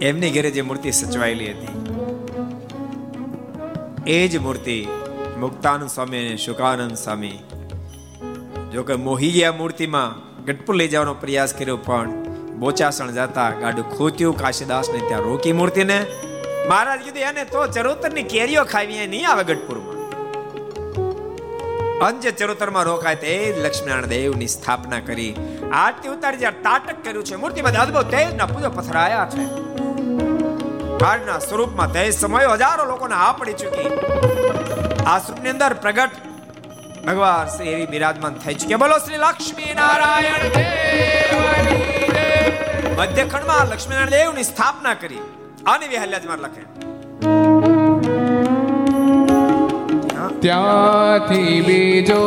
એમની ઘેરે જે મૂર્તિ સચવાયેલી હતી. એ જ મૂર્તિ મુક્તાનંદ સ્વામી અને શુકાનંદ સ્વામી. જોકે મોહી ગયા મૂર્તિમાં ગઢપુર લઈ જવાનો પ્રયાસ કર્યો, પણ બોચાસણ જતા ગાડું ખોત્યું, કાશીદાસને ત્યાં રોકી મૂર્તિને. મહારાજ કીધું, એને તો ચરોતરની કેરીઓ ખાવી નહીં આવે ગઢપુરમાં. અંજ ચરોતરમાં રોકાય તે લક્ષ્મીનારાયણ દેવની સ્થાપના કરી. આરતી ઉતારી જ્યાં તાટક કર્યું છે મૂર્તિમાં અદભુત તેજના પૂજો પથરાયા છે. કાળના સ્વરૂપમાં તે સમય હજારો લોકોને હા પડી ચૂકી. આ સ્વરૂપની અંદર પ્રગટ ભગવાન શ્રી એવી બિરાજમાન થઈ ચૂકી બોલો શ્રી લક્ષ્મી નારાયણ મધ્યખંડમાં લક્ષ્મીનારાયણ દેવની સ્થાપના કરી. આની વિહલ્યાજમાં લખે. ત્યાંથી બીજો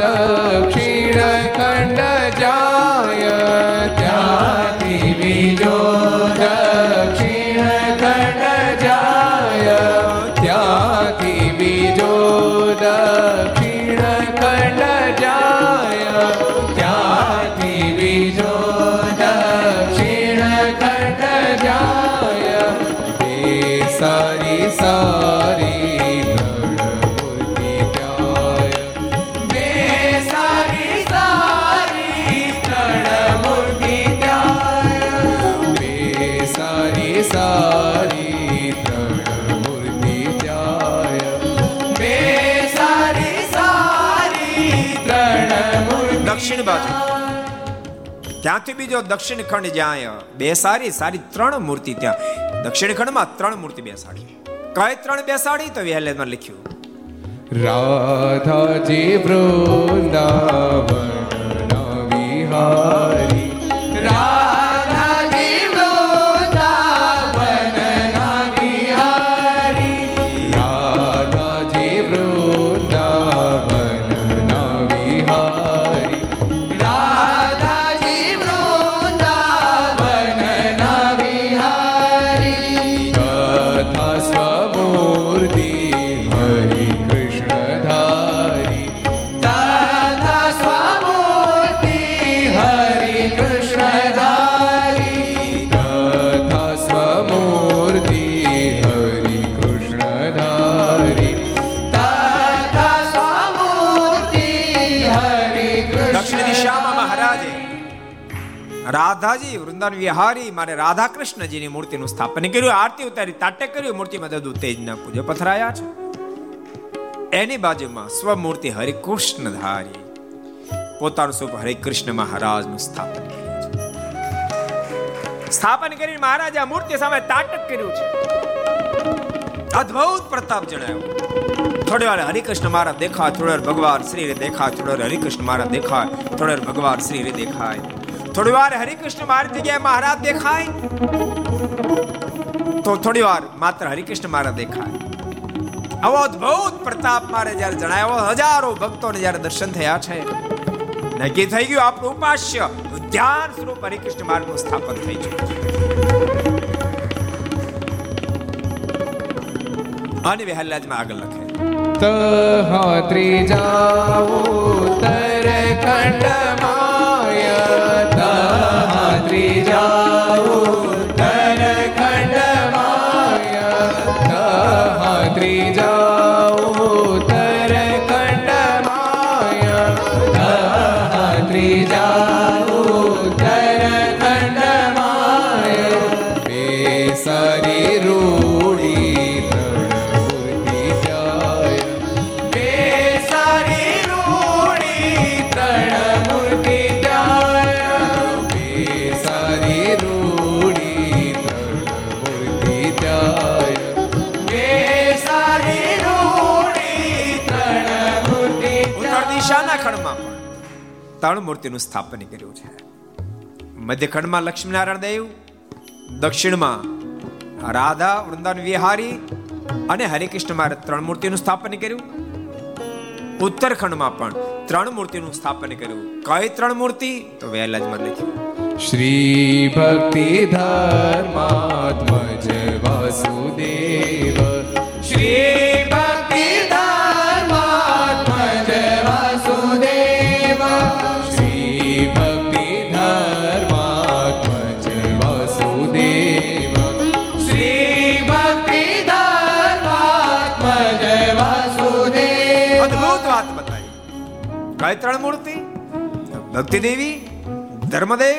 દક્ષિણ ખંડ જાય, ત્યાંથી ત્યાંથી બીજો દક્ષિણ ખંડ જાય. બે સારી સારી ત્રણ મૂર્તિ ત્યાં. દક્ષિણ ખંડમાં ત્રણ મૂર્તિ બેસાડી. કઈ ત્રણ બેસાડી તો વિહલેમાં લખ્યું. રાધાજી વૃંદાવન વિહારી રાધાજી, વૃંદાવન વિહારી, મારે રાધા કૃષ્ણજીની મૂર્તિનું સ્થાપન કર્યું, આરતી ઉતારી, તાટે કર્યું, મૂર્તિમાં દૂધ તેજના પૂજો, પથરાયા છે. એની બાજુમાં સ્વમૂર્તિ હરિકૃષ્ણ ધારી પોતાનું સ્વરૂપ હરિકૃષ્ણ મહારાજનું સ્થાપન કર્યું છે. સ્થાપન કરી મહારાજે મૂર્તિ સામે તાટક કર્યું છે. અદ્ભુત પ્રતાપ જણાવ્યો થોડી વાર હરિકૃષ્ણ મહારાજ દેખાય, થોડી ભગવાન શ્રી દેખાય, થોડી હરિકૃષ્ણ મહારાજ દેખાય, થોડી ભગવાન શ્રી દેખાય. થોડી વાર હરિકૃષ્ણ મહારાજ જગ્યાએ મહારાજ દેખાય તો થોડી વાર માત્ર હરિકૃષ્ણ મહારાજ દેખાય આવો અદ્ભુત પ્રતાપ મારે જ્યારે જણાવ્યો હજારો ભક્તોને જ્યારે દર્શન થયા છે નક્કી થઈ ગયું આપણું ઉપાસ્ય ધ્યાન સ્વરૂપ હરિકૃષ્ણ માર્ગનું સ્થાપન થઈ ચૂક્યું અને વિહલ્યાજમાં આગળ લખે તહા ત્રીજાઓ તર ખંડ ー。ત્રણ મૂર્તિનું સ્થાપન કર્યું છે. મધ્યખંડમાં લક્ષ્મીનારાયણ દેવ દક્ષિણમાં રાધા વૃંદાવન વિહારી અને હરિકૃષ્ણ મહારાજ ત્રણ મૂર્તિનું સ્થાપન કર્યું. ઉત્તરખંડમાં પણ ત્રણ મૂર્તિનું સ્થાપન કર્યું. કઈ ત્રણ મૂર્તિ તો વહેલાજમાં લખ્યું. શ્રી ભક્તિ ધર્માત્મજ વાસુદેવ. શ્રી ભક્તિ કઈ ત્રણ મૂર્તિ ભક્તિ દેવી ધર્મદેવ,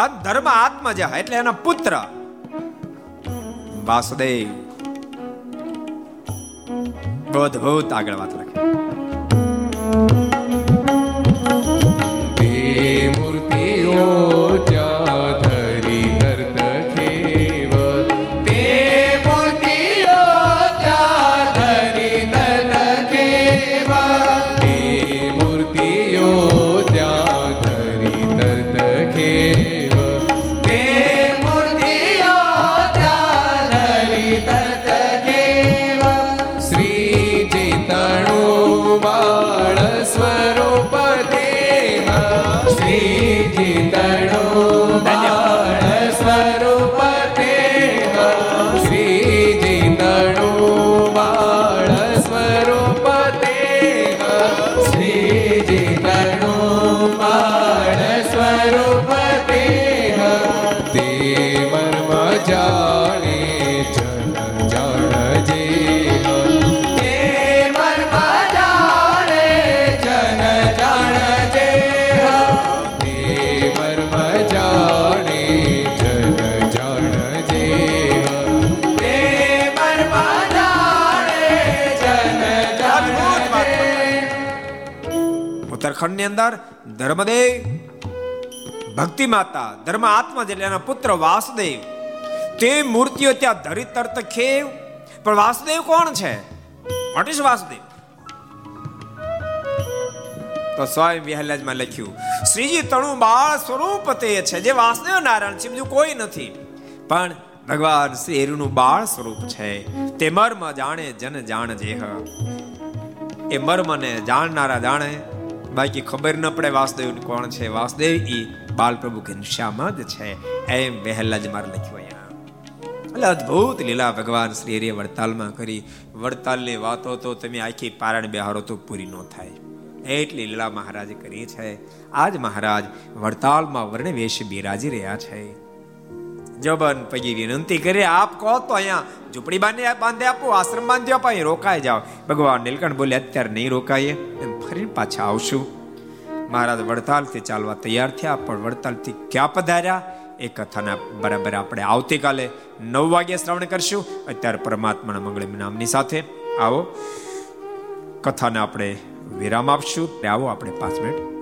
આ ધર્મ આત્મજા એટલે એના પુત્ર વાસુદેવ. અદ્ભુત આગળ વાત તે મૂર્તિઓ ઉત્તરાખંડની અંદર ધર્મદેવ, ભક્તિ માતા, ધર્મ આત્મા એટલે એના પુત્ર વાસુદેવ, તે મૂર્તિઓ ત્યાં ધરી તરત ખેવ. પણ વાસુદેવ કોણ છે? What is Vasudev? તો સ્વયં વિહલાજમાં લખ્યું, શ્રીજી તણુ બાળ સ્વરૂપ તે છે, જે વાસુદેવ નારાયણ છે, બીજું કોઈ નથી. પણ ભગવાન શ્રી હરિનું બાળ સ્વરૂપ છે. તે મર્મ જાણે જન જાણ જેહ એ મર્મને જાણનારા જાણે બાકી ખબર ન પડે વાસુદેવ કોણ છે. વાસુદેવ ઈ બાલ પ્રભુ ઘનશ્યામ જ છે. એમ વહેલા જ મારે લખ્યું અહીંયા. એટલે અદ્ભુત લીલા ભગવાન શ્રી હરિએ વડતાલમાં કરી. વડતાલની વાતો તો તમે આખી પારણ બિહારો તો પૂરી ન થાય. એટલી લીલા મહારાજે કરી છે. આજ મહારાજ વડતાલમાં વર્ણવેશ બિરાજી રહ્યા છે. જબન, પછી વિનંતી કરે, આપ કહો તો અહીંયા ઝૂંપડી બાંધી બાંધી આપો, આશ્રમ બાંધી આપો, અહીં રોકાઈ જાઓ. ભગવાન નીલકંઠ બોલે, અત્યારે નહીં રોકાઈએ, એમ ફરી પાછા આવશું. મહારાજ વડતાલથી ચાલવા તૈયાર થયા, પણ વડતાલથી ક્યાં પધાર્યા? એ કથાના બરાબર આપણે આવતીકાલે નવ વાગ્યે શ્રવણ કરશું. અત્યારે પરમાત્માના મંગળ નામની સાથે આવો. કથાને આપણે વિરામ આપશું. આવો આપણે પાંચ મિનિટ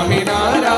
स्वामी नारायण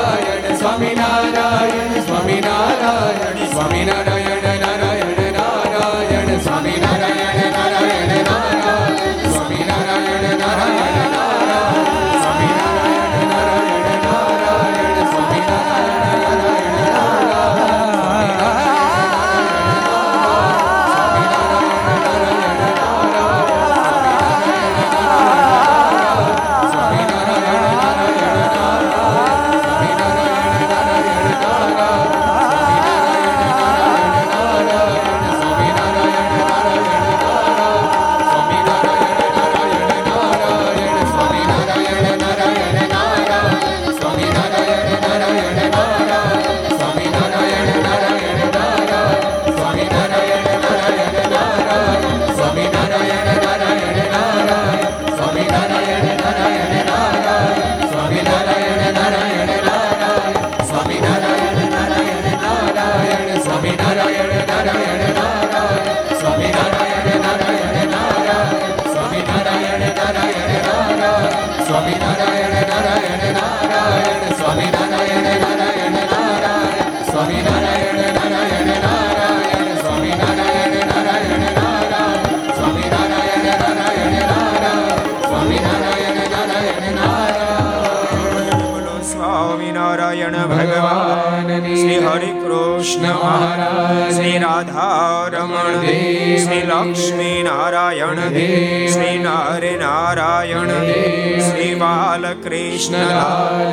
દેવ શ્રી લક્ષ્મી નારાયણ દેવ શ્રી નર નારાયણ દેવ શ્રી બાલકૃષ્ણ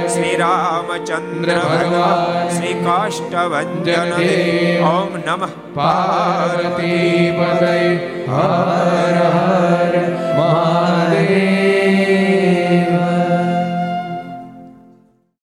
શ્રી રામચંદ્ર ભગવાન, શ્રી કાષ્ટભન ઓમ નમઃ. પાર્વતી હર હર